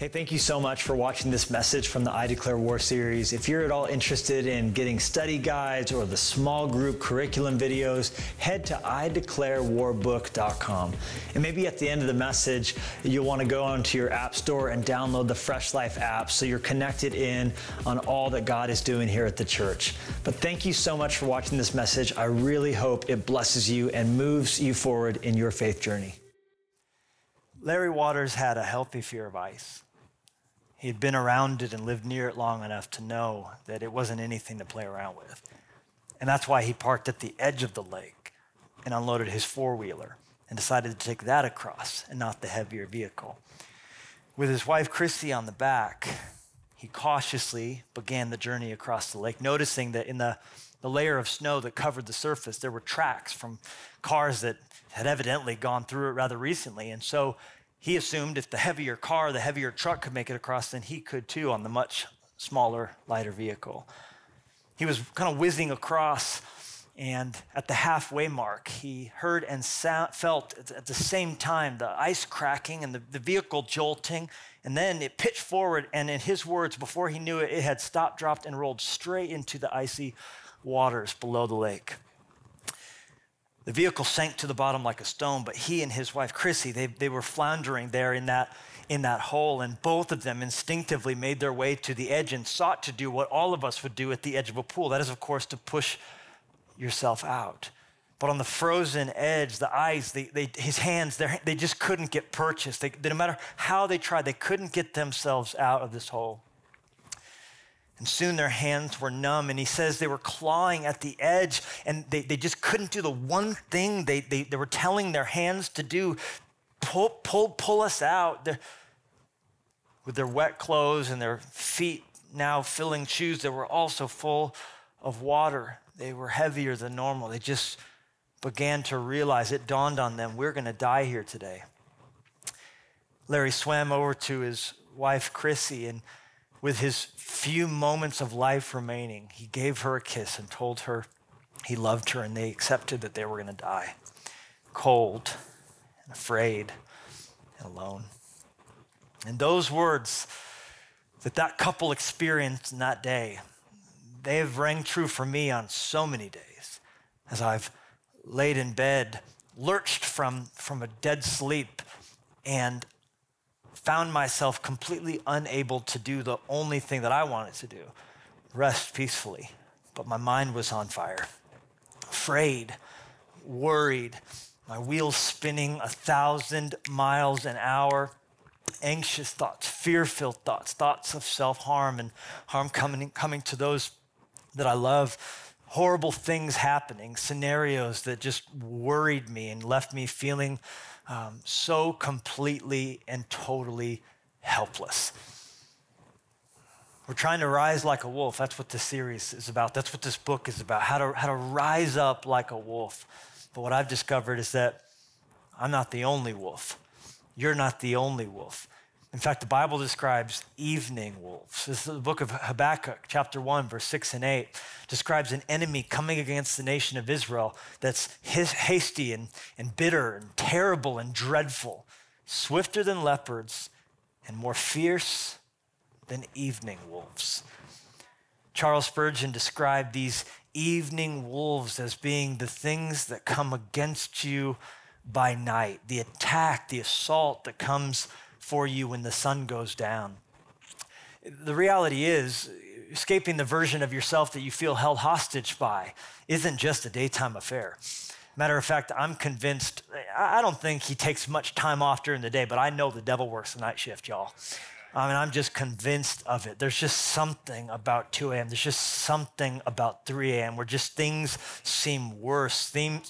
Hey, thank you so much for watching this message from the I Declare War series. If you're at all interested in getting study guides or the small group curriculum videos, head to ideclarewarbook.com. And maybe at the end of the message, you'll want to go onto your app store and download the Fresh Life app so you're connected in on all that God is doing here at the church. But thank you so much for watching this message. I really hope it blesses you and moves you forward in your faith journey. Larry Waters had a healthy fear of ice. He had been around it and lived near it long enough to know that it wasn't anything to play around with. And that's why he parked at the edge of the lake and unloaded his four wheeler and decided to take that across and not the heavier vehicle. With his wife Chrissy on the back, he cautiously began the journey across the lake, noticing that in the, the layer of snow that covered the surface, there were tracks from cars that had evidently gone through it rather recently. And so he assumed if the heavier car, the heavier truck could make it across, then he could too on the much smaller, lighter vehicle. He was kind of whizzing across, and at the halfway mark, he heard and felt at the same time the ice cracking and the, the vehicle jolting, and then it pitched forward, and in his words, before he knew it, it had stopped, dropped, and rolled straight into the icy waters below the lake. The vehicle sank to the bottom like a stone, but he and his wife, Chrissy, they, they were floundering there in that, in that hole, and both of them instinctively made their way to the edge and sought to do what all of us would do at the edge of a pool. That is, of course, to push yourself out. But on the frozen edge, the they, they, his hands, they just couldn't get purchased. They, no matter how they tried, they couldn't get themselves out of this hole. And soon their hands were numb. And he says they were clawing at the edge and they, they just couldn't do the one thing they, they, they were telling their hands to do pull, pull, pull us out. They're, with their wet clothes and their feet now filling shoes that were also full of water. They were heavier than normal. They just began to realize it dawned on them we're going to die here today. Larry swam over to his wife, Chrissy, and with his few moments of life remaining, he gave her a kiss and told her he loved her, and they accepted that they were going to die. Cold and afraid and alone. And those words that that couple experienced in that day, they have rang true for me on so many days as I've laid in bed, lurched from, from a dead sleep, and found myself completely unable to do the only thing that I wanted to do rest peacefully. But my mind was on fire, afraid, worried, my wheels spinning a thousand miles an hour, anxious thoughts, fear filled thoughts, thoughts of self harm and harm coming, coming to those that I love horrible things happening, scenarios that just worried me and left me feeling um, so completely and totally helpless. We're trying to rise like a wolf. That's what this series is about. That's what this book is about how to, how to rise up like a wolf. But what I've discovered is that I'm not the only wolf. You're not the only wolf. In fact, the Bible describes evening wolves. This is the book of Habakkuk, chapter 1, verse 6 and 8, describes an enemy coming against the nation of Israel that's hasty and, and bitter and terrible and dreadful, swifter than leopards and more fierce than evening wolves. Charles Spurgeon described these evening wolves as being the things that come against you by night, the attack, the assault that comes for you when the sun goes down. The reality is, escaping the version of yourself that you feel held hostage by isn't just a daytime affair. Matter of fact, I'm convinced, I don't think he takes much time off during the day, but I know the devil works the night shift, y'all. I mean, I'm just convinced of it. There's just something about 2 a.m. There's just something about 3 a.m. where just things seem worse. Things,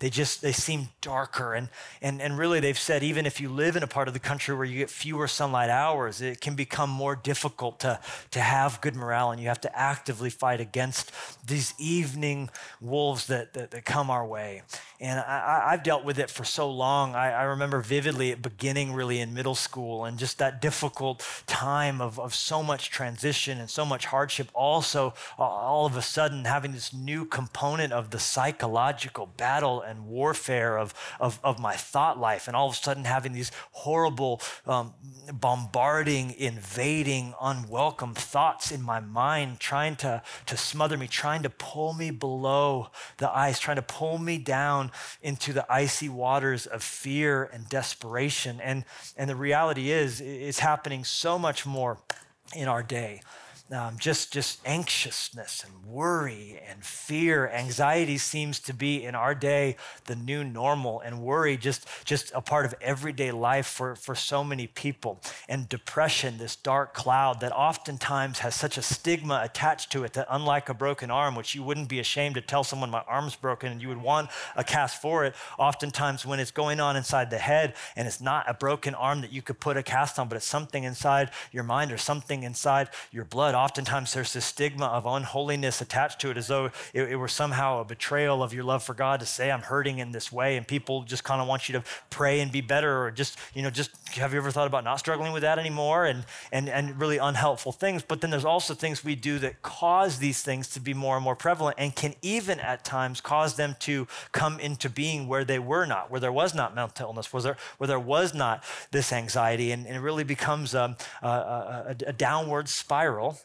they just, they seem darker. And, and, and really, they've said even if you live in a part of the country where you get fewer sunlight hours, it can become more difficult to, to have good morale. And you have to actively fight against these evening wolves that, that, that come our way. And I, have dealt with it for so long. I, I remember vividly it beginning really in middle school and just that difficult difficult time of, of so much transition and so much hardship, also all of a sudden having this new component of the psychological battle and warfare of, of, of my thought life, and all of a sudden having these horrible, um, bombarding, invading, unwelcome thoughts in my mind, trying to, to smother me, trying to pull me below the ice, trying to pull me down into the icy waters of fear and desperation. And, and the reality is, it's happening so much more in our day um, just just anxiousness and worry and fear. Anxiety seems to be in our day the new normal and worry just just a part of everyday life for for so many people. And depression this dark cloud that oftentimes has such a stigma attached to it that unlike a broken arm which you wouldn't be ashamed to tell someone my arm's broken and you would want a cast for it oftentimes when it's going on inside the head and it's not a broken arm that you could put a cast on but it's something inside your mind or something inside your blood but oftentimes there's this stigma of unholiness attached to it as though it, it, were somehow a betrayal of your love for God to say, I'm hurting in this way. And people just kind of want you to pray and be better or just, you know, just have you ever thought about not struggling with that anymore? And, and, and really unhelpful things. But then there's also things we do that cause these things to be more and more prevalent and can even at times cause them to come into being where they were not, where there was not mental illness, where there, where there was not this anxiety. And, and it really becomes um, a, a, a downward spiral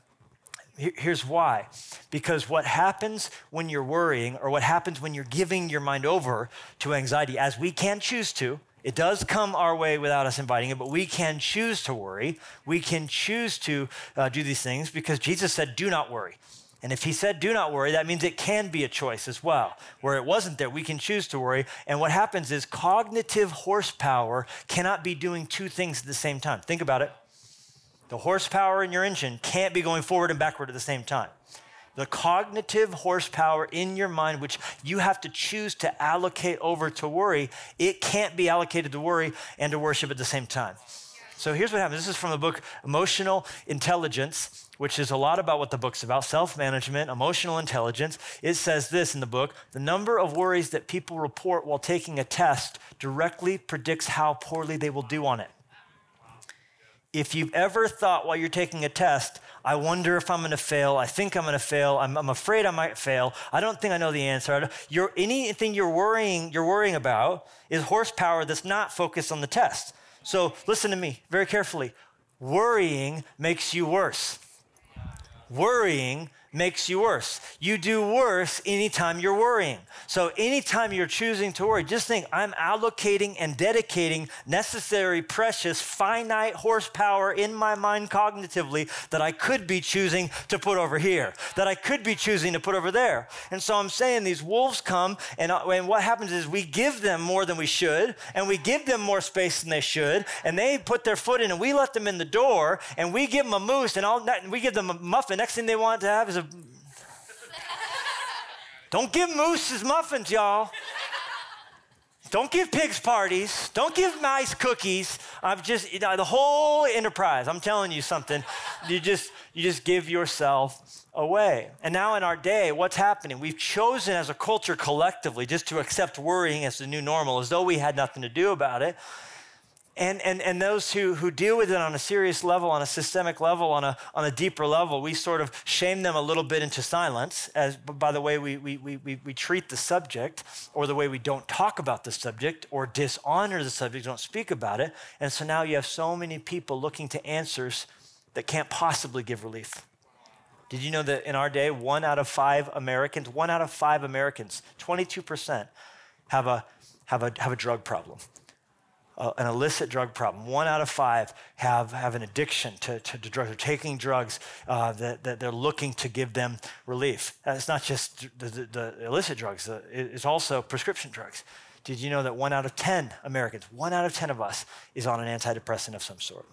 Here's why. Because what happens when you're worrying, or what happens when you're giving your mind over to anxiety, as we can choose to, it does come our way without us inviting it, but we can choose to worry. We can choose to uh, do these things because Jesus said, Do not worry. And if he said, Do not worry, that means it can be a choice as well. Where it wasn't there, we can choose to worry. And what happens is cognitive horsepower cannot be doing two things at the same time. Think about it. The horsepower in your engine can't be going forward and backward at the same time. The cognitive horsepower in your mind, which you have to choose to allocate over to worry, it can't be allocated to worry and to worship at the same time. So here's what happens. This is from the book Emotional Intelligence, which is a lot about what the book's about self management, emotional intelligence. It says this in the book the number of worries that people report while taking a test directly predicts how poorly they will do on it. If you've ever thought while you're taking a test, I wonder if I'm going to fail. I think I'm going to fail. I'm, I'm, afraid I might fail. I don't think I know the answer. You're, anything you're worrying, you're worrying about is horsepower that's not focused on the test. So listen to me very carefully. Worrying makes you worse. Worrying makes you worse. You do worse anytime you're worrying. So, anytime you're choosing to worry, just think I'm allocating and dedicating necessary, precious, finite horsepower in my mind cognitively that I could be choosing to put over here, that I could be choosing to put over there. And so, I'm saying these wolves come, and, uh, and what happens is we give them more than we should, and we give them more space than they should, and they put their foot in, and we let them in the door, and we give them a moose, and all, we give them a muffin. Next thing they want to have is a don't give mooses muffins, y'all. Don't give pigs parties. Don't give mice cookies. I've just you know, the whole enterprise. I'm telling you something. You just you just give yourself away. And now in our day, what's happening? We've chosen as a culture collectively just to accept worrying as the new normal, as though we had nothing to do about it. And, and, and those who, who deal with it on a serious level, on a systemic level, on a, on a deeper level, we sort of shame them a little bit into silence as by the way we, we, we, we treat the subject or the way we don't talk about the subject or dishonor the subject, don't speak about it. And so now you have so many people looking to answers that can't possibly give relief. Did you know that in our day, one out of five Americans, one out of five Americans, 22%, have a, have a, have a drug problem? Uh, an illicit drug problem. One out of five have, have an addiction to, to, to drugs. They're taking drugs uh, that, that they're looking to give them relief. And it's not just the, the, the illicit drugs, uh, it's also prescription drugs. Did you know that one out of 10 Americans, one out of 10 of us, is on an antidepressant of some sort?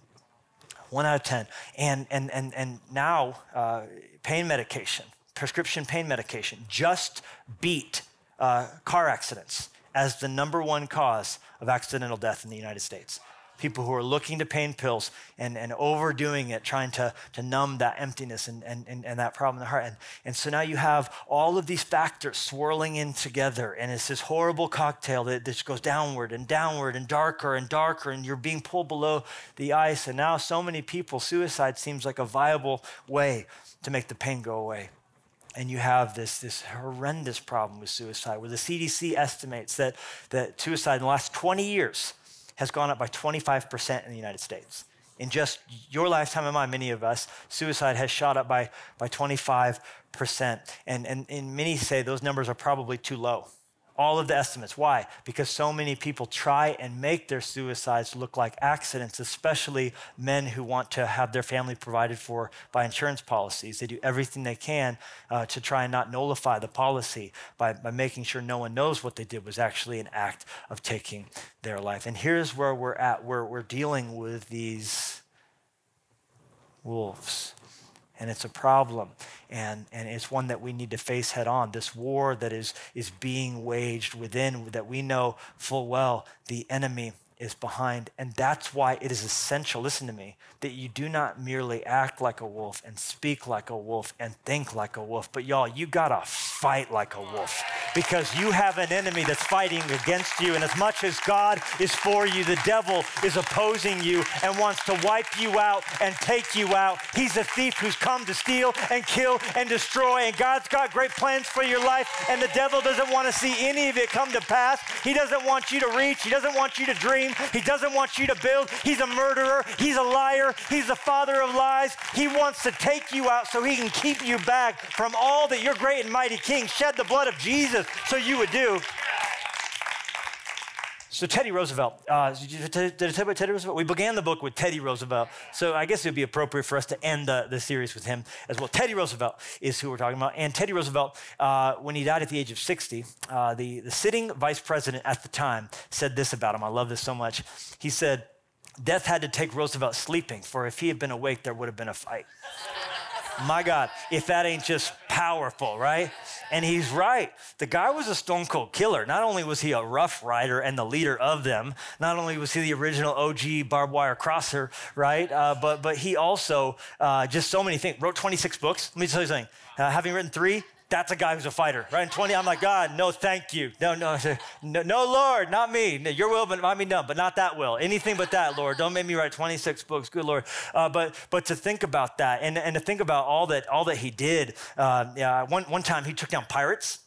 One out of 10. And, and, and, and now, uh, pain medication, prescription pain medication, just beat uh, car accidents as the number one cause of accidental death in the United States. people who are looking to pain pills and, and overdoing it, trying to, to numb that emptiness and, and, and, and that problem in the heart. And, and so now you have all of these factors swirling in together, and it's this horrible cocktail that, that just goes downward and downward and darker and darker, and you're being pulled below the ice. And now, so many people, suicide seems like a viable way to make the pain go away and you have this, this horrendous problem with suicide where the CDC estimates that, that suicide in the last 20 years has gone up by 25% in the United States. In just your lifetime and mine, many of us, suicide has shot up by, by 25%. And, and, and many say those numbers are probably too low all of the estimates. Why? Because so many people try and make their suicides look like accidents, especially men who want to have their family provided for by insurance policies. They do everything they can uh, to try and not nullify the policy by, by making sure no one knows what they did was actually an act of taking their life. And here's where we're at, where we're dealing with these wolves and it's a problem. And, and it's one that we need to face head on. This war that is, is being waged within that we know full well the enemy is behind. And that's why it is essential, listen to me, that you do not merely act like a wolf and speak like a wolf and think like a wolf, but y'all, you gotta fight like a wolf because you have an enemy that's fighting against you. And as much as God is for you, the devil is opposing you and wants to wipe you out and take you out. He's a thief who's come to steal and kill and destroy. And God's got great plans for your life, and the devil doesn't want to see any of it come to pass. He doesn't want you to reach, he doesn't want you to dream dream. He doesn't want you to build. He's a murderer. He's a liar. He's the father of lies. He wants to take you out so he can keep you back from all that your great and mighty king shed the blood of Jesus so you would do. So Teddy Roosevelt, uh, did I tell about Teddy Roosevelt? We began the book with Teddy Roosevelt, so I guess it would be appropriate for us to end the, the series with him as well. Teddy Roosevelt is who we're talking about, and Teddy Roosevelt, uh, when he died at the age of 60, uh, the, the sitting vice president at the time said this about him. I love this so much. He said, "Death had to take Roosevelt sleeping, for if he had been awake, there would have been a fight." My God, if that ain't just powerful, right? And he's right. The guy was a stone cold killer. Not only was he a rough rider and the leader of them, not only was he the original OG barbed wire crosser, right? Uh, but, but he also uh, just so many things. Wrote 26 books. Let me tell you something. Uh, having written three, that's a guy who's a fighter, right? In 20, I'm like, God, no, thank you. No, no, no, no Lord, not me. No, your will, but not me, no, but not that will. Anything but that, Lord. Don't make me write 26 books, good Lord. Uh, but but to think about that and, and to think about all that all that he did. Uh, yeah, one, one time he took down pirates.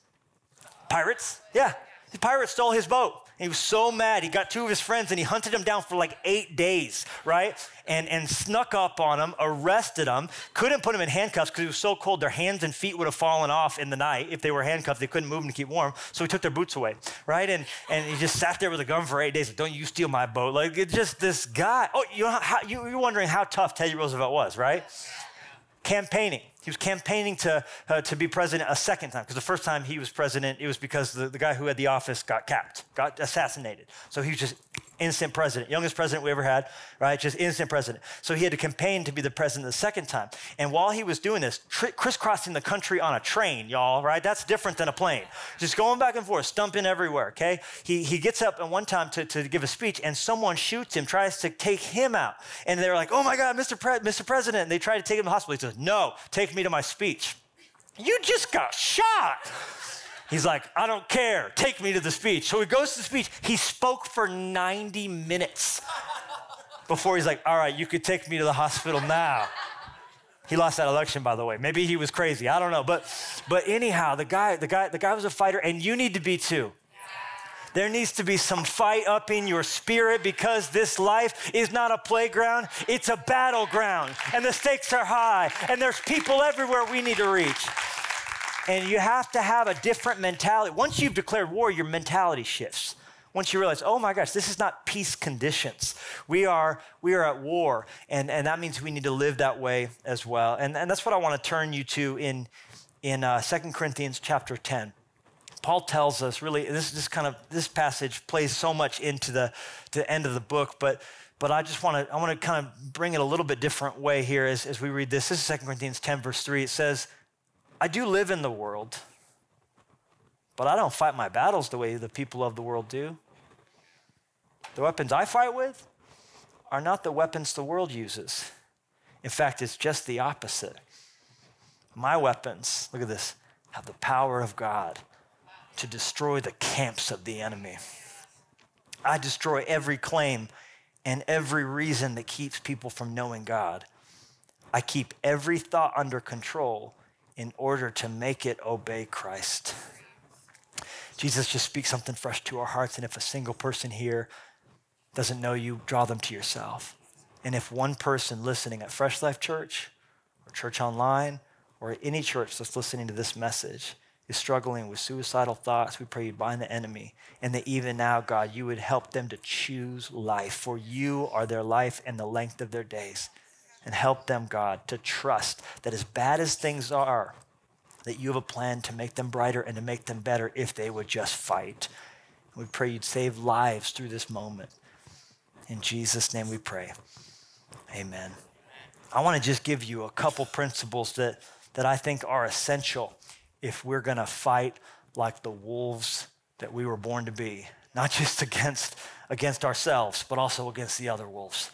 Pirates? Yeah. The pirates stole his boat. He was so mad. He got two of his friends and he hunted them down for like eight days, right? And, and snuck up on them, arrested them, couldn't put them in handcuffs because it was so cold. Their hands and feet would have fallen off in the night if they were handcuffed. They couldn't move them to keep warm. So he took their boots away, right? And, and he just sat there with a gun for eight days. Like, Don't you steal my boat. Like, it's just this guy. Oh, you know how, you, you're wondering how tough Teddy Roosevelt was, right? Campaigning. He was campaigning to, uh, to be president a second time because the first time he was president, it was because the, the guy who had the office got capped, got assassinated. So he was just instant president, youngest president we ever had, right? Just instant president. So he had to campaign to be the president the second time. And while he was doing this, tri- crisscrossing the country on a train, y'all, right? That's different than a plane. Just going back and forth, stumping everywhere, okay? He, he gets up at one time to, to give a speech and someone shoots him, tries to take him out. And they're like, oh my God, Mr. Pre- Mr. President. And they try to take him to the hospital. He says, no, take me to my speech. You just got shot. He's like, I don't care. Take me to the speech. So he goes to the speech. He spoke for 90 minutes before he's like, all right, you could take me to the hospital now. He lost that election, by the way. Maybe he was crazy. I don't know. But, but anyhow, the guy, the, guy, the guy was a fighter, and you need to be too. There needs to be some fight up in your spirit because this life is not a playground, it's a battleground. And the stakes are high, and there's people everywhere we need to reach. And you have to have a different mentality. Once you've declared war, your mentality shifts. Once you realize, oh my gosh, this is not peace conditions. We are, we are at war. And, and that means we need to live that way as well. And, and that's what I want to turn you to in, in uh, 2 Corinthians chapter 10. Paul tells us really, this, this kind of, this passage plays so much into the, the end of the book, but but I just want to I want to kind of bring it a little bit different way here as, as we read this. This is 2 Corinthians 10, verse 3. It says, I do live in the world, but I don't fight my battles the way the people of the world do. The weapons I fight with, are not the weapons the world uses. In fact, it's just the opposite. My weapons, look at this, have the power of God to destroy the camps of the enemy. I destroy every claim and every reason that keeps people from knowing God. I keep every thought under control in order to make it obey Christ. Jesus just speaks something fresh to our hearts. And if a single person here doesn't know you, draw them to yourself. And if one person listening at Fresh Life Church or Church Online or any church that's listening to this message is struggling with suicidal thoughts, we pray you bind the enemy. And that even now, God, you would help them to choose life, for you are their life and the length of their days. And help them, God, to trust that as bad as things are, that you have a plan to make them brighter and to make them better if they would just fight. We pray you'd save lives through this moment. In Jesus' name we pray. Amen. I want to just give you a couple principles that, that I think are essential if we're going to fight like the wolves that we were born to be, not just against, against ourselves, but also against the other wolves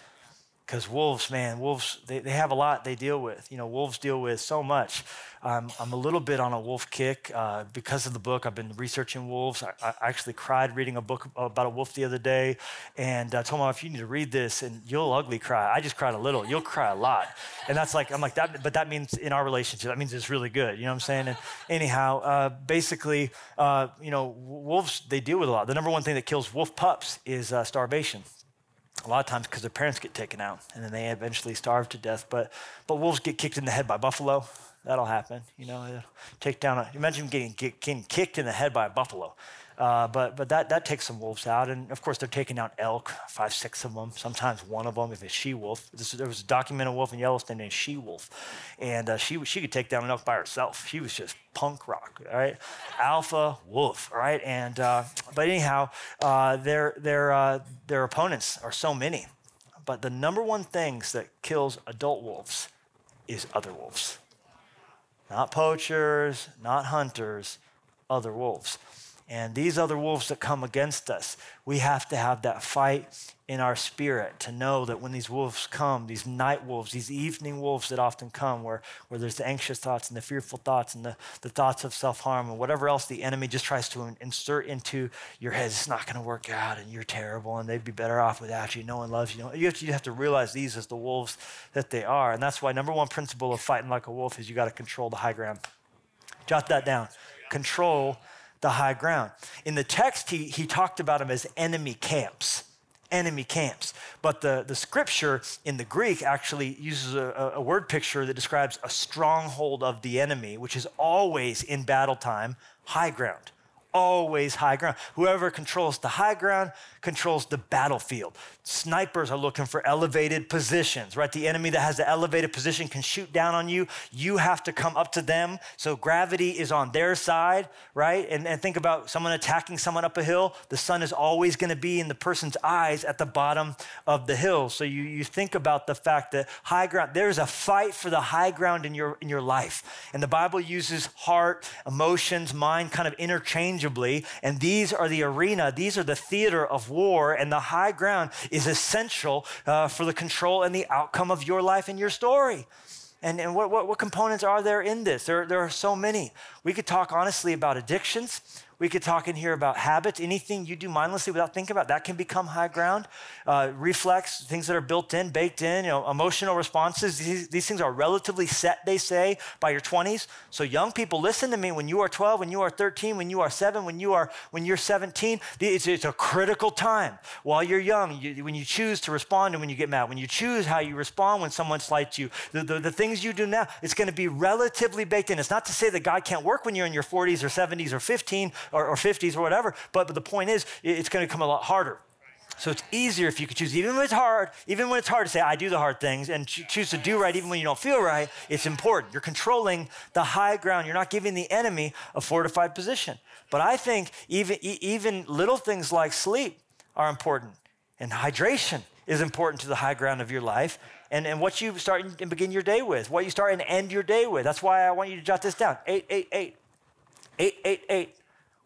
because wolves, man, wolves, they, they have a lot they deal with. You know, wolves deal with so much. Um, I'm a little bit on a wolf kick uh, because of the book. I've been researching wolves. I, I, actually cried reading a book about a wolf the other day, and I told my wife, "You need to read this, and you'll ugly cry." I just cried a little. You'll cry a lot, and that's like I'm like that. But that means in our relationship, that means it's really good. You know what I'm saying? And anyhow, uh, basically, uh, you know, wolves they deal with a lot. The number one thing that kills wolf pups is uh, starvation a lot of times because their parents get taken out and then they eventually starve to death. But, but wolves get kicked in the head by buffalo. That'll happen. You know, take down a, imagine getting, getting kicked in the head by a buffalo. Uh, but but that, that takes some wolves out. And of course, they're taking out elk, five, six of them, sometimes one of them if it's she wolf. There was a documented wolf in Yellowstone named She Wolf. And uh, she, she could take down an elk by herself. She was just punk rock, all right? Alpha wolf, all right? And, uh, but anyhow, uh, their, their, uh, their opponents are so many. But the number one things that kills adult wolves is other wolves. Not poachers, not hunters, other wolves. And these other wolves that come against us, we have to have that fight in our spirit to know that when these wolves come, these night wolves, these evening wolves that often come, where, where there's the anxious thoughts and the fearful thoughts and the, the thoughts of self harm and whatever else the enemy just tries to insert into your head, it's not going to work out and you're terrible and they'd be better off without you. No one loves you. You have, to, you have to realize these as the wolves that they are. And that's why number one principle of fighting like a wolf is you got to control the high ground. Jot that down. Control the high ground. In the text, he, he talked about them as enemy camps. Enemy camps. But the, the scripture in the Greek actually uses a, a word picture that describes a stronghold of the enemy, which is always in battle time high ground always high ground. Whoever controls the high ground controls the battlefield. Snipers are looking for elevated positions, right? The enemy that has the elevated position can shoot down on you. You have to come up to them. So gravity is on their side, right? And, and think about someone attacking someone up a hill. The sun is always going to be in the person's eyes at the bottom of the hill. So you, you think about the fact that high ground, there's a fight for the high ground in your, in your life. And the Bible uses heart, emotions, mind kind of interchangeably. And these are the arena, these are the theater of war, and the high ground is essential uh, for the control and the outcome of your life and your story. And, and what, what, what components are there in this? There, there are so many. We could talk honestly about addictions. We could talk in here about habits. Anything you do mindlessly without thinking about, that can become high ground. Uh, reflex, things that are built in, baked in, you know, emotional responses. These, these things are relatively set, they say, by your 20s. So young people, listen to me. When you are 12, when you are 13, when you are 7, when you are when you're 17, it's, it's a critical time. While you're young, you, when you choose to respond and when you get mad, when you choose how you respond when someone slights you, the, the, the things you do now, it's going to be relatively baked in. It's not to say that God can't work when you're in your 40s or 70s or 15 or, or 50s or whatever. But, but the point is, it's going to come a lot harder. So it's easier if you could choose, even when it's hard, even when it's hard to say, I do the hard things and choose to do right, even when you don't feel right, it's important. You're controlling the high ground. You're not giving the enemy a fortified position. But I think even, even little things like sleep are important and hydration is important to the high ground of your life and, and what you start and begin your day with, what you start and end your day with. That's why I want you to jot this down. Eight, eight, eight. Eight, eight, eight.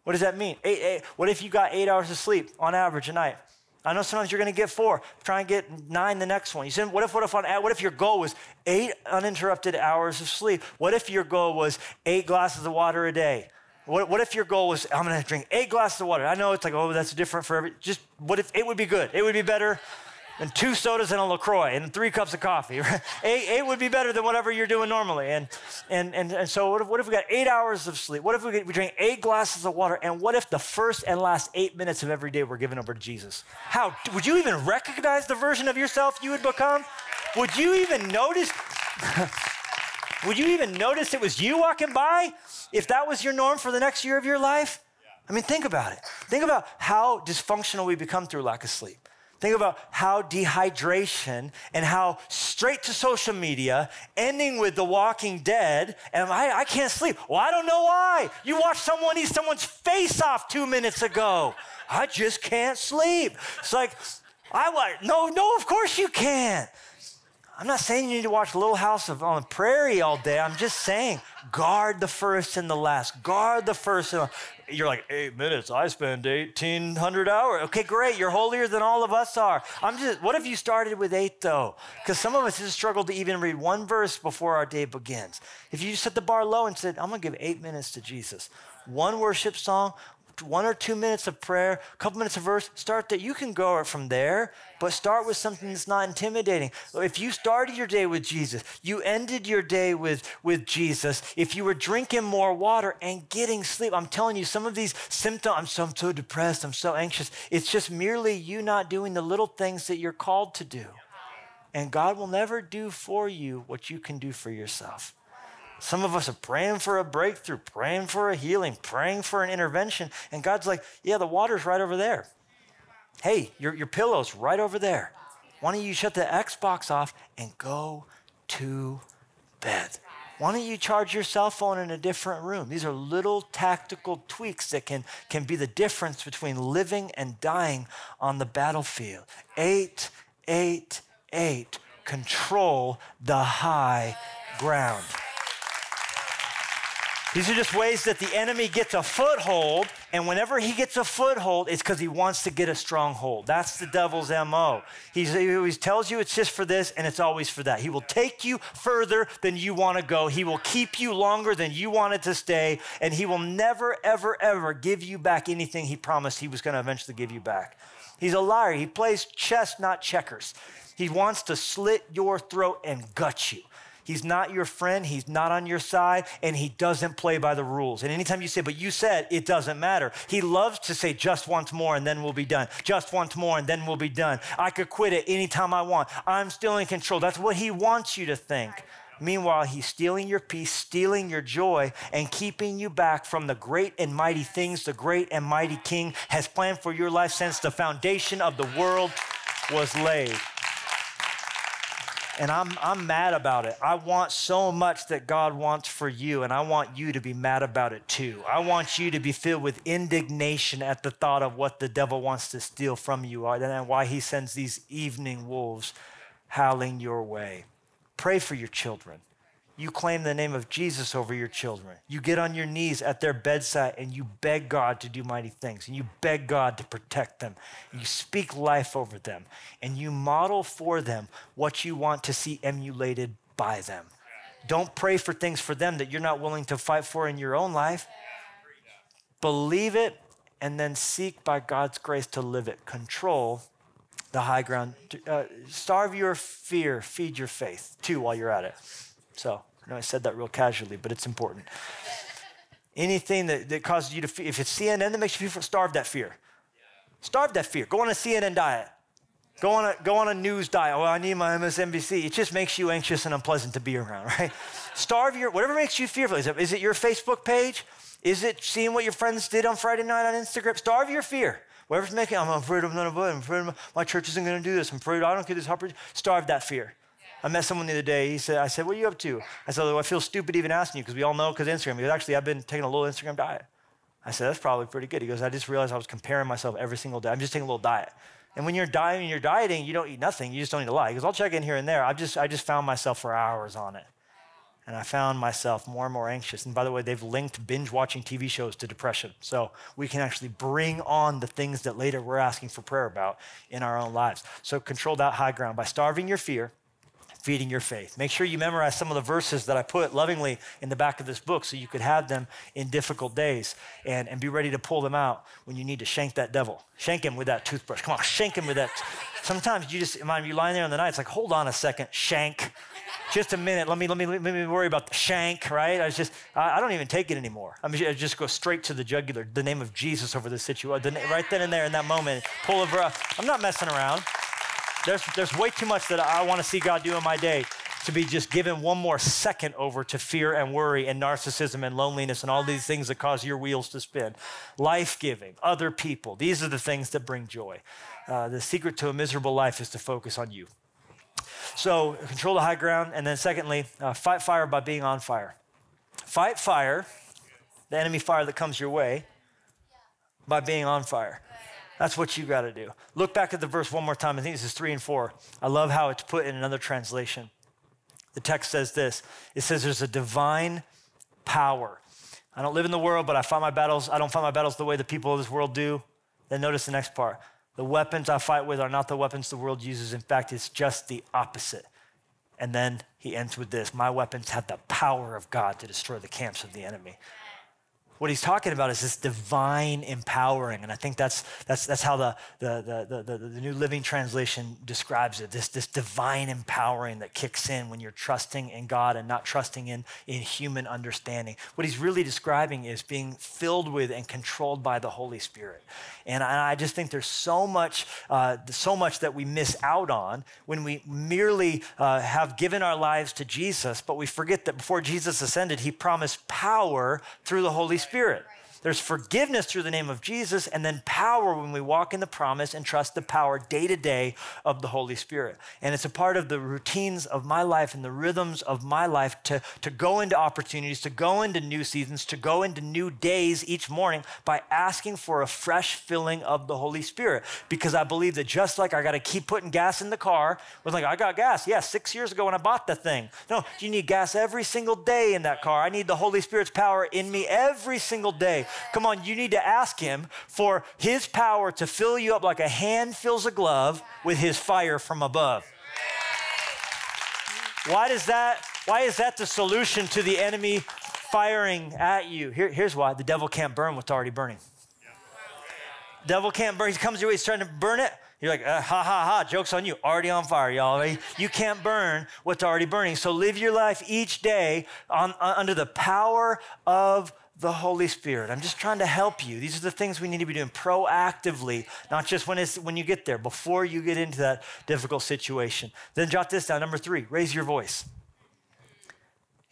What does that mean? Eight, eight. What if you got eight hours of sleep on average a night? I know sometimes you're going to get four. Try and get nine the next one. You said, what if, what if, on, what if your goal was eight uninterrupted hours of sleep? What if your goal was eight glasses of water a day? What, what if your goal was, I'm going to drink eight glasses of water? I know it's like, oh, that's different for every, just what if it would be good? It would be better and two sodas and a LaCroix and three cups of coffee. eight, eight would be better than whatever you're doing normally. And, and, and, and so, what if, what if we got eight hours of sleep? What if we, we drink eight glasses of water? And what if the first and last eight minutes of every day were given over to Jesus? How would you even recognize the version of yourself you would become? Would you even notice? would you even notice it was you walking by if that was your norm for the next year of your life? I mean, think about it. Think about how dysfunctional we become through lack of sleep. Think about how dehydration and how straight to social media, ending with The Walking Dead, and I, I can't sleep. Well, I don't know why. You watched someone eat someone's face off two minutes ago. I just can't sleep. It's like, I no, no, of course you can't. I'm not saying you need to watch Little House on the Prairie all day. I'm just saying, guard the first and the last. Guard the first. And the, you're like, eight minutes. I spend 1,800 hours. Okay, great. You're holier than all of us are. I'm just, what if you started with eight, though? Because some of us just struggle to even read one verse before our day begins. If you set the bar low and said, I'm going to give eight minutes to Jesus, one worship song, one or two minutes of prayer, a couple minutes of verse, start that. You can go from there, but start with something that's not intimidating. If you started your day with Jesus, you ended your day with, with Jesus, if you were drinking more water and getting sleep, I'm telling you, some of these symptoms, I'm so, I'm so depressed, I'm so anxious, it's just merely you not doing the little things that you're called to do. And God will never do for you what you can do for yourself. Some of us are praying for a breakthrough, praying for a healing, praying for an intervention. And God's like, yeah, the water's right over there. Hey, your, your pillow's right over there. Why don't you shut the Xbox off and go to bed? Why don't you charge your cell phone in a different room? These are little tactical tweaks that can, can be the difference between living and dying on the battlefield. Eight, eight, eight. Control the high ground. These are just ways that the enemy gets a foothold, and whenever he gets a foothold, it's because he wants to get a stronghold. That's the devil's MO. He's, he always tells you it's just for this, and it's always for that. He will take you further than you want to go, he will keep you longer than you wanted to stay, and he will never, ever, ever give you back anything he promised he was going to eventually give you back. He's a liar. He plays chess, not checkers. He wants to slit your throat and gut you. He's not your friend. He's not on your side, and he doesn't play by the rules. And anytime you say, but you said it doesn't matter, he loves to say just once more and then we'll be done. Just once more and then we'll be done. I could quit it anytime I want. I'm still in control. That's what he wants you to think. Meanwhile, he's stealing your peace, stealing your joy, and keeping you back from the great and mighty things the great and mighty King has planned for your life since the foundation of the world was laid and I'm, I'm mad about it. I want so much that God wants for you, and I want you to be mad about it too. I want you to be filled with indignation at the thought of what the devil wants to steal from you uh, and why he sends these evening wolves howling your way. Pray for your children you claim the name of Jesus over your children. You get on your knees at their bedside and you beg God to do mighty things. And you beg God to protect them. You speak life over them. And you model for them what you want to see emulated by them. Don't pray for things for them that you're not willing to fight for in your own life. Believe it and then seek by God's grace to live it. Control the high ground. Uh, starve your fear, feed your faith, too, while you're at it. So. I know I said that real casually, but it's important. Anything that, that causes you to fear, if it's CNN that makes you feel, starve that fear. Starve that fear. Go on a CNN diet. Go on a, go on a news diet. Well, I need my MSNBC. It just makes you anxious and unpleasant to be around, right? Starve your, whatever makes you fearful. Is it, is it your Facebook page? Is it seeing what your friends did on Friday night on Instagram? Starve your fear. Whatever's making, I'm afraid of none of it. I'm afraid my church isn't going to do this. I'm afraid I don't get this. Starve that fear. I met someone the other day. He said, I said, what are you up to? I said, well, I feel stupid even asking you because we all know because Instagram. He goes, actually, I've been taking a little Instagram diet. I said, that's probably pretty good. He goes, I just realized I was comparing myself every single day. I'm just taking a little diet. And when you're dieting, you're dieting, you don't eat nothing. You just don't eat a lot. He goes, I'll check in here and there. I just, I just found myself for hours on it. and I found myself more and more anxious. And by the way, they've linked binge watching TV shows to depression. So we can actually bring on the things that later we're asking for prayer about in our own lives. So control that high ground by starving your fear feeding your faith. Make sure you memorize some of the verses that I put lovingly in the back of this book so you could have them in difficult days and, and be ready to pull them out when you need to shank that devil. Shank him with that toothbrush. Come on, shank him with that. Sometimes you just, mind you lying there in the night, it's like, hold on a second, shank. Just a minute. Let me let me let me worry about the shank, right? I was just I, I don't even take it anymore. I mean, I just go straight to the jugular, the name of Jesus over the situation, right then and there in that moment. Pull a breath. I'm not messing around. There's, there's way too much that I want to see God do in my day to be just given one more second over to fear and worry and narcissism and loneliness and all these things that cause your wheels to spin. Life giving, other people, these are the things that bring joy. Uh, the secret to a miserable life is to focus on you. So, control the high ground. And then, secondly, uh, fight fire by being on fire. Fight fire, the enemy fire that comes your way, by being on fire. That's what you got to do. Look back at the verse one more time. I think this is three and four. I love how it's put in another translation. The text says this it says there's a divine power. I don't live in the world, but I fight my battles. I don't fight my battles the way the people of this world do. Then notice the next part. The weapons I fight with are not the weapons the world uses. In fact, it's just the opposite. And then he ends with this My weapons have the power of God to destroy the camps of the enemy what he's talking about is this divine empowering. And I think that's, that's, that's how the, the, the, the, the New Living Translation describes it this, this divine empowering that kicks in when you're trusting in God and not trusting in, in human understanding. What he's really describing is being filled with and controlled by the Holy Spirit. And I, I just think there's so much, uh, so much that we miss out on when we merely uh, have given our lives to Jesus, but we forget that before Jesus ascended, he promised power through the Holy Spirit. Spirit. There's forgiveness through the name of Jesus, and then power when we walk in the promise and trust the power day to day of the Holy Spirit. And it's a part of the routines of my life and the rhythms of my life to, to go into opportunities, to go into new seasons, to go into new days each morning by asking for a fresh filling of the Holy Spirit. Because I believe that just like I got to keep putting gas in the car, was like, I got gas. Yeah, six years ago when I bought the thing. No, you need gas every single day in that car. I need the Holy Spirit's power in me every single day. Come on, you need to ask Him for His power to fill you up like a hand fills a glove with His fire from above. Why does that? Why is that the solution to the enemy firing at you? Here, here's why: the devil can't burn what's already burning. Devil can't burn. He comes your way. He's trying to burn it. You're like, uh, ha ha ha, joke's on you. Already on fire, y'all. You can't burn what's already burning. So live your life each day on, on, under the power of the Holy Spirit. I'm just trying to help you. These are the things we need to be doing proactively, not just when, it's, when you get there, before you get into that difficult situation. Then jot this down. Number three, raise your voice.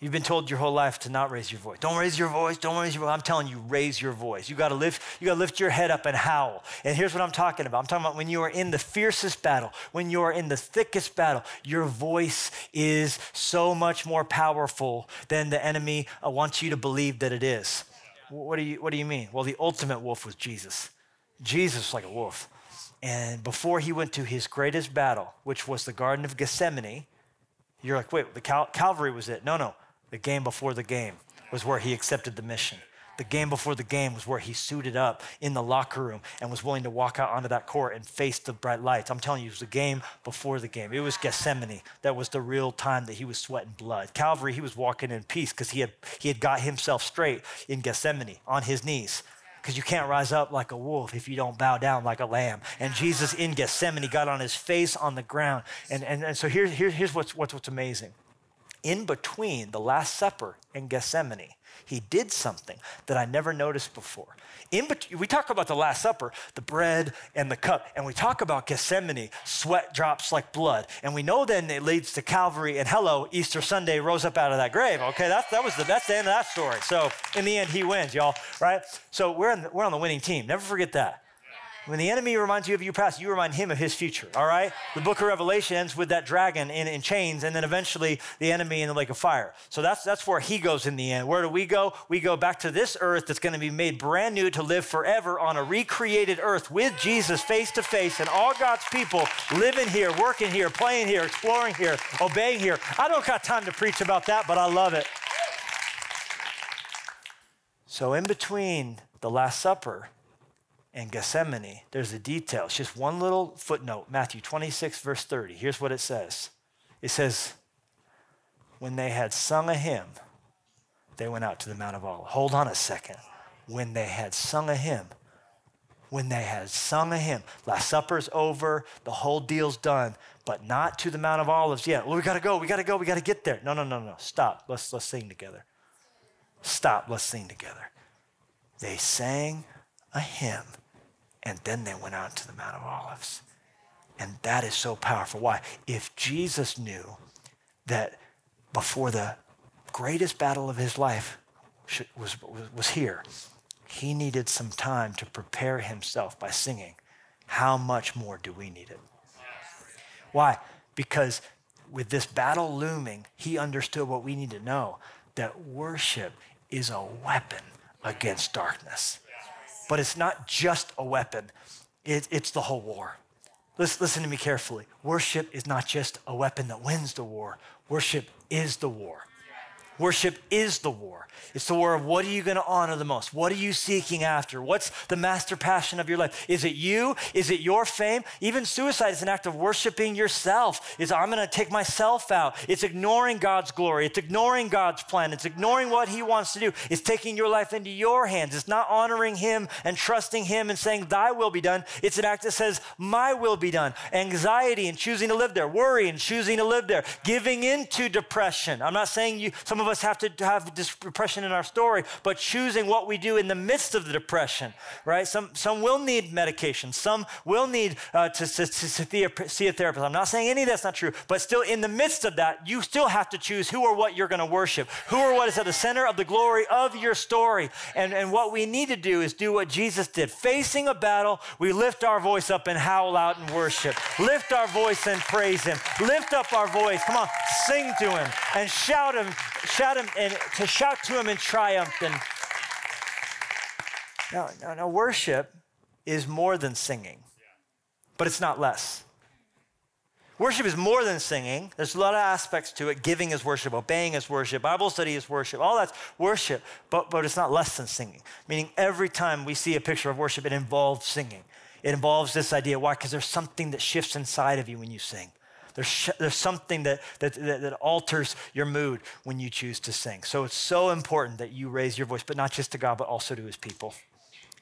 You've been told your whole life to not raise your voice. Don't raise your voice. Don't raise your voice. I'm telling you, raise your voice. You got to lift. You got to lift your head up and howl. And here's what I'm talking about. I'm talking about when you are in the fiercest battle, when you are in the thickest battle. Your voice is so much more powerful than the enemy wants you to believe that it is. What do you What do you mean? Well, the ultimate wolf was Jesus. Jesus was like a wolf, and before he went to his greatest battle, which was the Garden of Gethsemane, you're like, wait, the Cal- Calvary was it? No, no. The game before the game was where he accepted the mission. The game before the game was where he suited up in the locker room and was willing to walk out onto that court and face the bright lights. I'm telling you, it was the game before the game. It was Gethsemane that was the real time that he was sweating blood. Calvary, he was walking in peace because he had, he had got himself straight in Gethsemane on his knees because you can't rise up like a wolf if you don't bow down like a lamb. And Jesus in Gethsemane got on his face on the ground. And, and, and so here, here, here's what's, what's, what's amazing in between the Last Supper and Gethsemane, he did something that I never noticed before. In between, we talk about the Last Supper, the bread and the cup, and we talk about Gethsemane, sweat drops like blood. And we know then it leads to Calvary, and hello, Easter Sunday rose up out of that grave. Okay, that, that was the, that's the end of that story. So in the end, he wins, y'all, right? So we're, the, we're on the winning team. Never forget that. When the enemy reminds you of your past, you remind him of his future, all right? The book of Revelation ends with that dragon in, in chains and then eventually the enemy in the lake of fire. So that's, that's where he goes in the end. Where do we go? We go back to this earth that's going to be made brand new to live forever on a recreated earth with Jesus face to face and all God's people living here, working here, playing here, exploring here, obeying here. I don't got time to preach about that, but I love it. So, in between the Last Supper and Gethsemane, there's a detail. It's just one little footnote Matthew 26, verse 30. Here's what it says it says, When they had sung a hymn, they went out to the Mount of Olives. Hold on a second. When they had sung a hymn, when they had sung a hymn. Last Supper's over, the whole deal's done, but not to the Mount of Olives yet. Well, we gotta go, we gotta go, we gotta get there. No, no, no, no. Stop. Let's let's sing together. Stop, let's sing together. They sang a hymn, and then they went out to the Mount of Olives. And that is so powerful. Why? If Jesus knew that before the greatest battle of his life was, was, here, he needed some time to prepare himself by singing. How much more do we need it? Why? Because with this battle looming, he understood what we need to know that worship is a weapon against darkness. But it's not just a weapon, it, it's the whole war. Listen, listen to me carefully. Worship is not just a weapon that wins the war, worship is the war. Worship is the war. It's the war of what are you going to honor the most? What are you seeking after? What's the master passion of your life? Is it you? Is it your fame? Even suicide is an act of worshiping yourself. Is I'm going to take myself out. It's ignoring God's glory. It's ignoring God's plan. It's ignoring what he wants to do. It's taking your life into your hands. It's not honoring him and trusting him and saying thy will be done. It's an act that says my will be done. Anxiety and choosing to live there. Worry and choosing to live there. Giving into depression. I'm not saying you some of us have to have depression in our story, but choosing what we do in the midst of the depression, right? Some, some will need medication. Some will need uh, to, to, to see a therapist. I'm not saying any of that's not true, but still in the midst of that, you still have to choose who or what you're going to worship, who or what is at the center of the glory of your story. And, and what we need to do is do what Jesus did. Facing a battle, we lift our voice up and howl out and worship. Lift our voice and praise Him. Lift up our voice. Come on, sing to Him and shout Him, shout Him, and to shout to Him in triumph. And now, now, now worship is more than singing, but it's not less. Worship is more than singing. There's a lot of aspects to it. Giving is worship, obeying is worship, Bible study is worship, all that's worship, but, but it's not less than singing. Meaning every time we see a picture of worship, it involves singing. It involves this idea. Why? Because there's something that shifts inside of you when you sing. There's, there's something that, that, that, that alters your mood when you choose to sing. So it's so important that you raise your voice, but not just to God, but also to his people.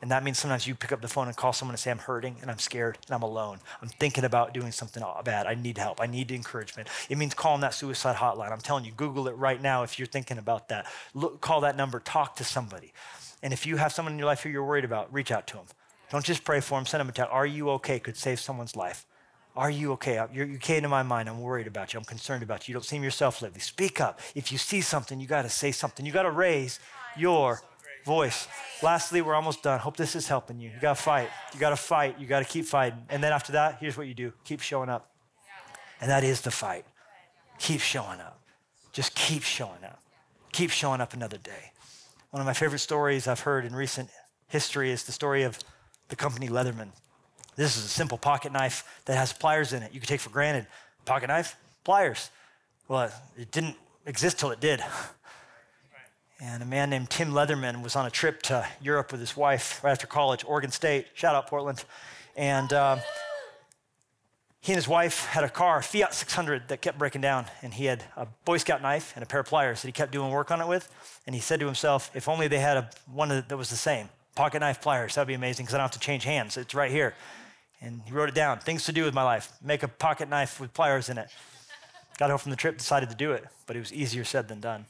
And that means sometimes you pick up the phone and call someone and say, I'm hurting and I'm scared and I'm alone. I'm thinking about doing something bad. I need help. I need encouragement. It means calling that suicide hotline. I'm telling you, Google it right now if you're thinking about that. Look, call that number, talk to somebody. And if you have someone in your life who you're worried about, reach out to them. Don't just pray for them, send them a text. Are you okay? Could save someone's life. Are you okay? Uh, you're, you came to my mind. I'm worried about you. I'm concerned about you. You don't seem yourself lately. Speak up. If you see something, you got to say something. You got to raise your voice. Lastly, we're almost done. Hope this is helping you. You got to fight. You got to fight. You got to keep fighting. And then after that, here's what you do keep showing up. And that is the fight. Keep showing up. Just keep showing up. Keep showing up another day. One of my favorite stories I've heard in recent history is the story of the company Leatherman. This is a simple pocket knife that has pliers in it. You could take for granted. Pocket knife, pliers. Well, it didn't exist till it did. And a man named Tim Leatherman was on a trip to Europe with his wife right after college, Oregon State. Shout out Portland. And uh, he and his wife had a car, Fiat 600, that kept breaking down. And he had a Boy Scout knife and a pair of pliers that he kept doing work on it with. And he said to himself, if only they had a, one that was the same pocket knife pliers, that'd be amazing because I don't have to change hands. It's right here. And he wrote it down things to do with my life make a pocket knife with pliers in it. Got home from the trip, decided to do it, but it was easier said than done.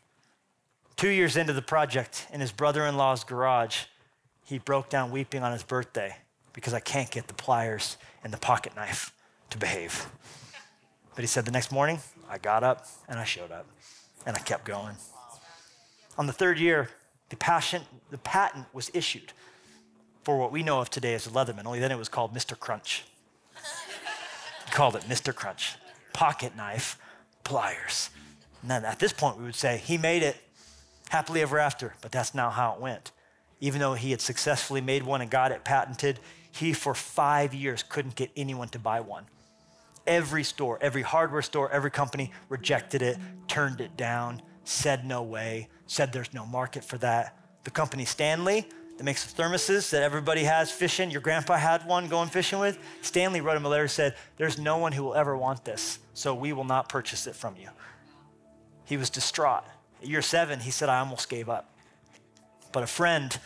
Two years into the project, in his brother in law's garage, he broke down weeping on his birthday because I can't get the pliers and the pocket knife to behave. But he said the next morning, I got up and I showed up and I kept going. On the third year, the, passion, the patent was issued for what we know of today as Leatherman, only then it was called Mr. Crunch. he called it Mr. Crunch. Pocket knife, pliers. And then at this point, we would say, he made it happily ever after, but that's not how it went. Even though he had successfully made one and got it patented, he for five years couldn't get anyone to buy one. Every store, every hardware store, every company rejected it, turned it down, said no way, said there's no market for that. The company Stanley, that makes the thermoses that everybody has fishing, your grandpa had one going fishing with. Stanley wrote him a letter said, There's no one who will ever want this, so we will not purchase it from you. He was distraught. At year seven, he said, I almost gave up. But a friend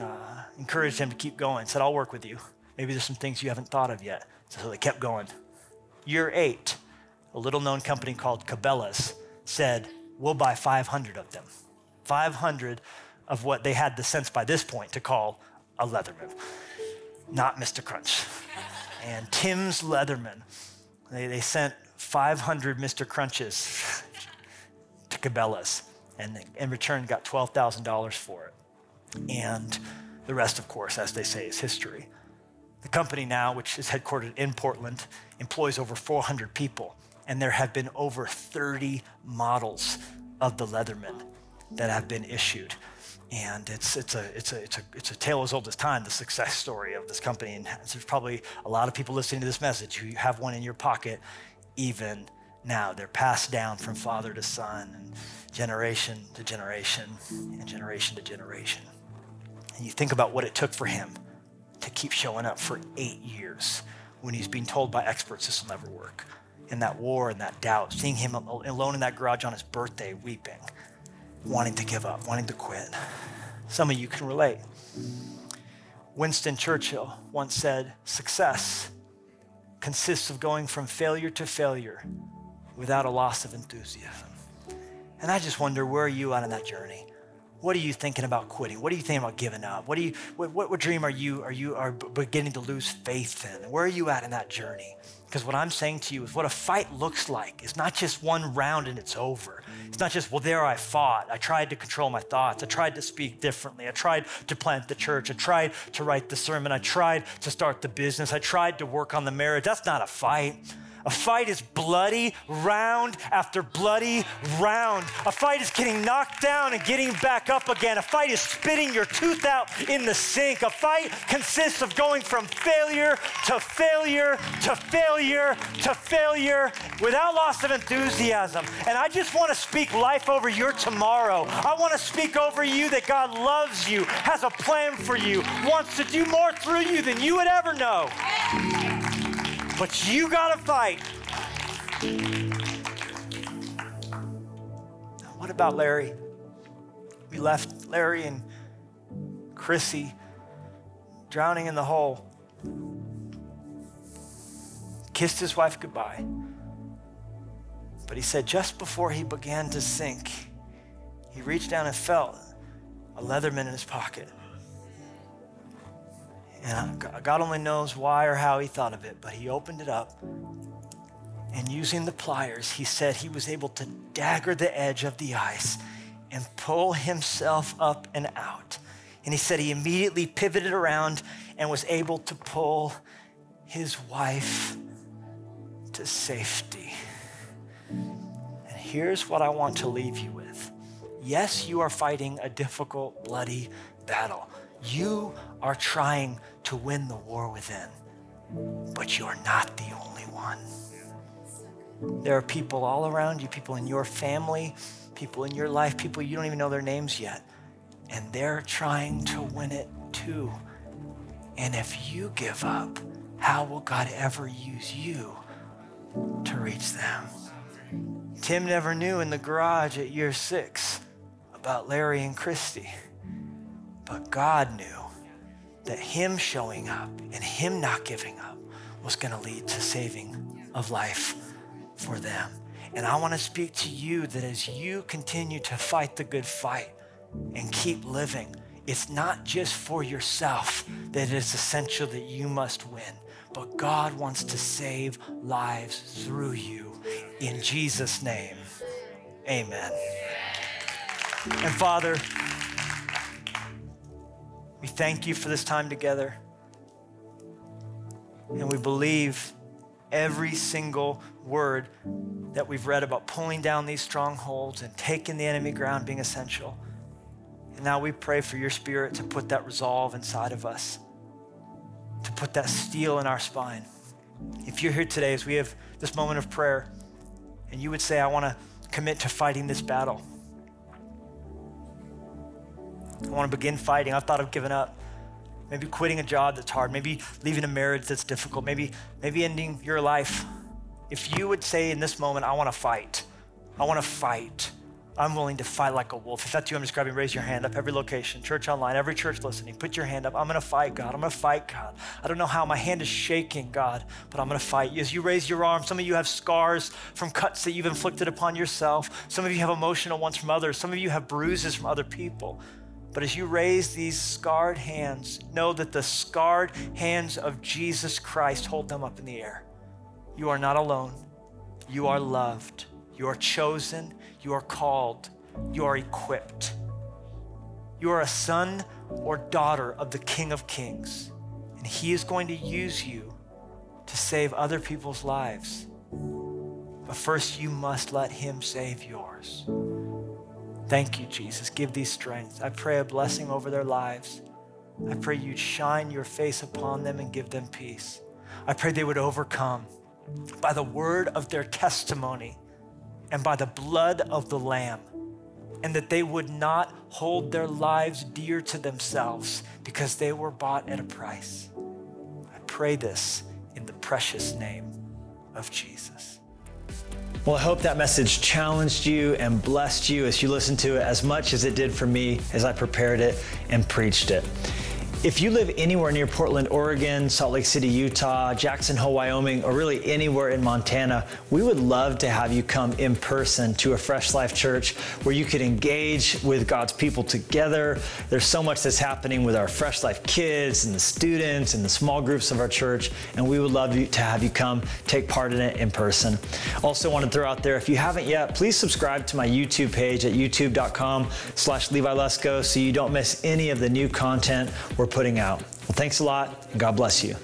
uh, encouraged him to keep going, said, I'll work with you. Maybe there's some things you haven't thought of yet. So they kept going. Year eight, a little known company called Cabela's said, We'll buy 500 of them. 500 of what they had the sense by this point to call a Leatherman, not Mr. Crunch. And Tim's Leatherman, they, they sent 500 Mr. Crunches to Cabela's and in return got $12,000 for it. And the rest, of course, as they say, is history. The company now, which is headquartered in Portland, employs over 400 people, and there have been over 30 models of the Leatherman that have been issued. And it's, it's, a, it's, a, it's, a, it's a tale as old as time, the success story of this company. And there's probably a lot of people listening to this message who have one in your pocket even now. They're passed down from father to son, and generation to generation, and generation to generation. And you think about what it took for him to keep showing up for eight years when he's being told by experts this will never work. In that war and that doubt, seeing him alone in that garage on his birthday weeping, wanting to give up, wanting to quit. Some of you can relate. Winston Churchill once said, Success consists of going from failure to failure without a loss of enthusiasm. And I just wonder, where are you at in that journey? What are you thinking about quitting? What are you thinking about giving up? What, do you, what, what, what dream are you, are you are beginning to lose faith in? Where are you at in that journey? Because what I'm saying to you is what a fight looks like is not just one round and it's over. It's not just, well, there I fought. I tried to control my thoughts. I tried to speak differently. I tried to plant the church. I tried to write the sermon. I tried to start the business. I tried to work on the marriage. That's not a fight. A fight is bloody round after bloody round. A fight is getting knocked down and getting back up again. A fight is spitting your tooth out in the sink. A fight consists of going from failure to failure to failure to failure without loss of enthusiasm. And I just want to speak life over your tomorrow. I want to speak over you that God loves you, has a plan for you, wants to do more through you than you would ever know. But you got to fight. What about Larry? We left Larry and Chrissy drowning in the hole. Kissed his wife goodbye. But he said just before he began to sink, he reached down and felt a Leatherman in his pocket. And God only knows why or how he thought of it, but he opened it up. And using the pliers, he said he was able to dagger the edge of the ice and pull himself up and out. And he said he immediately pivoted around and was able to pull his wife to safety. And here's what I want to leave you with. Yes, you are fighting a difficult, bloody battle. You are trying to win the war within, but you're not the only one. There are people all around you, people in your family, people in your life, people you don't even know their names yet, and they're trying to win it too. And if you give up, how will God ever use you to reach them? Tim never knew in the garage at year six about Larry and Christy, but God knew that him showing up and him not giving up was going to lead to saving of life for them. And I want to speak to you that as you continue to fight the good fight and keep living, it's not just for yourself that it is essential that you must win, but God wants to save lives through you. In Jesus' name, amen. And Father, We thank you for this time together. And we believe every single word that we've read about pulling down these strongholds and taking the enemy ground being essential. And now we pray for your spirit to put that resolve inside of us, to put that steel in our spine. If you're here today as we have this moment of prayer, and you would say, I want to commit to fighting this battle. I want to begin fighting. I've thought of giving up. Maybe quitting a job that's hard. Maybe leaving a marriage that's difficult. Maybe, maybe ending your life. If you would say in this moment, I want to fight, I want to fight, I'm willing to fight like a wolf. If that's you, I'm just grabbing, raise your hand up. Every location, church online, every church listening, put your hand up. I'm going to fight, God. I'm going to fight, God. I don't know how. My hand is shaking, God, but I'm going to fight. As you raise your arm, some of you have scars from cuts that you've inflicted upon yourself. Some of you have emotional ones from others. Some of you have bruises from other people. But as you raise these scarred hands, know that the scarred hands of Jesus Christ hold them up in the air. You are not alone. You are loved. You are chosen. You are called. You are equipped. You are a son or daughter of the King of Kings. And He is going to use you to save other people's lives. But first, you must let Him save yours. Thank you, Jesus. Give these strength. I pray a blessing over their lives. I pray you'd shine your face upon them and give them peace. I pray they would overcome by the word of their testimony and by the blood of the Lamb, and that they would not hold their lives dear to themselves because they were bought at a price. I pray this in the precious name of Jesus. Well, I hope that message challenged you and blessed you as you listened to it as much as it did for me as I prepared it and preached it. If you live anywhere near Portland, Oregon, Salt Lake City, Utah, Jackson Hole, Wyoming, or really anywhere in Montana, we would love to have you come in person to a Fresh Life Church where you could engage with God's people together. There's so much that's happening with our Fresh Life kids and the students and the small groups of our church, and we would love to have you come take part in it in person. Also want to throw out there, if you haven't yet, please subscribe to my YouTube page at youtube.com slash Levi Lusko so you don't miss any of the new content we're putting out. Well, thanks a lot, and God bless you.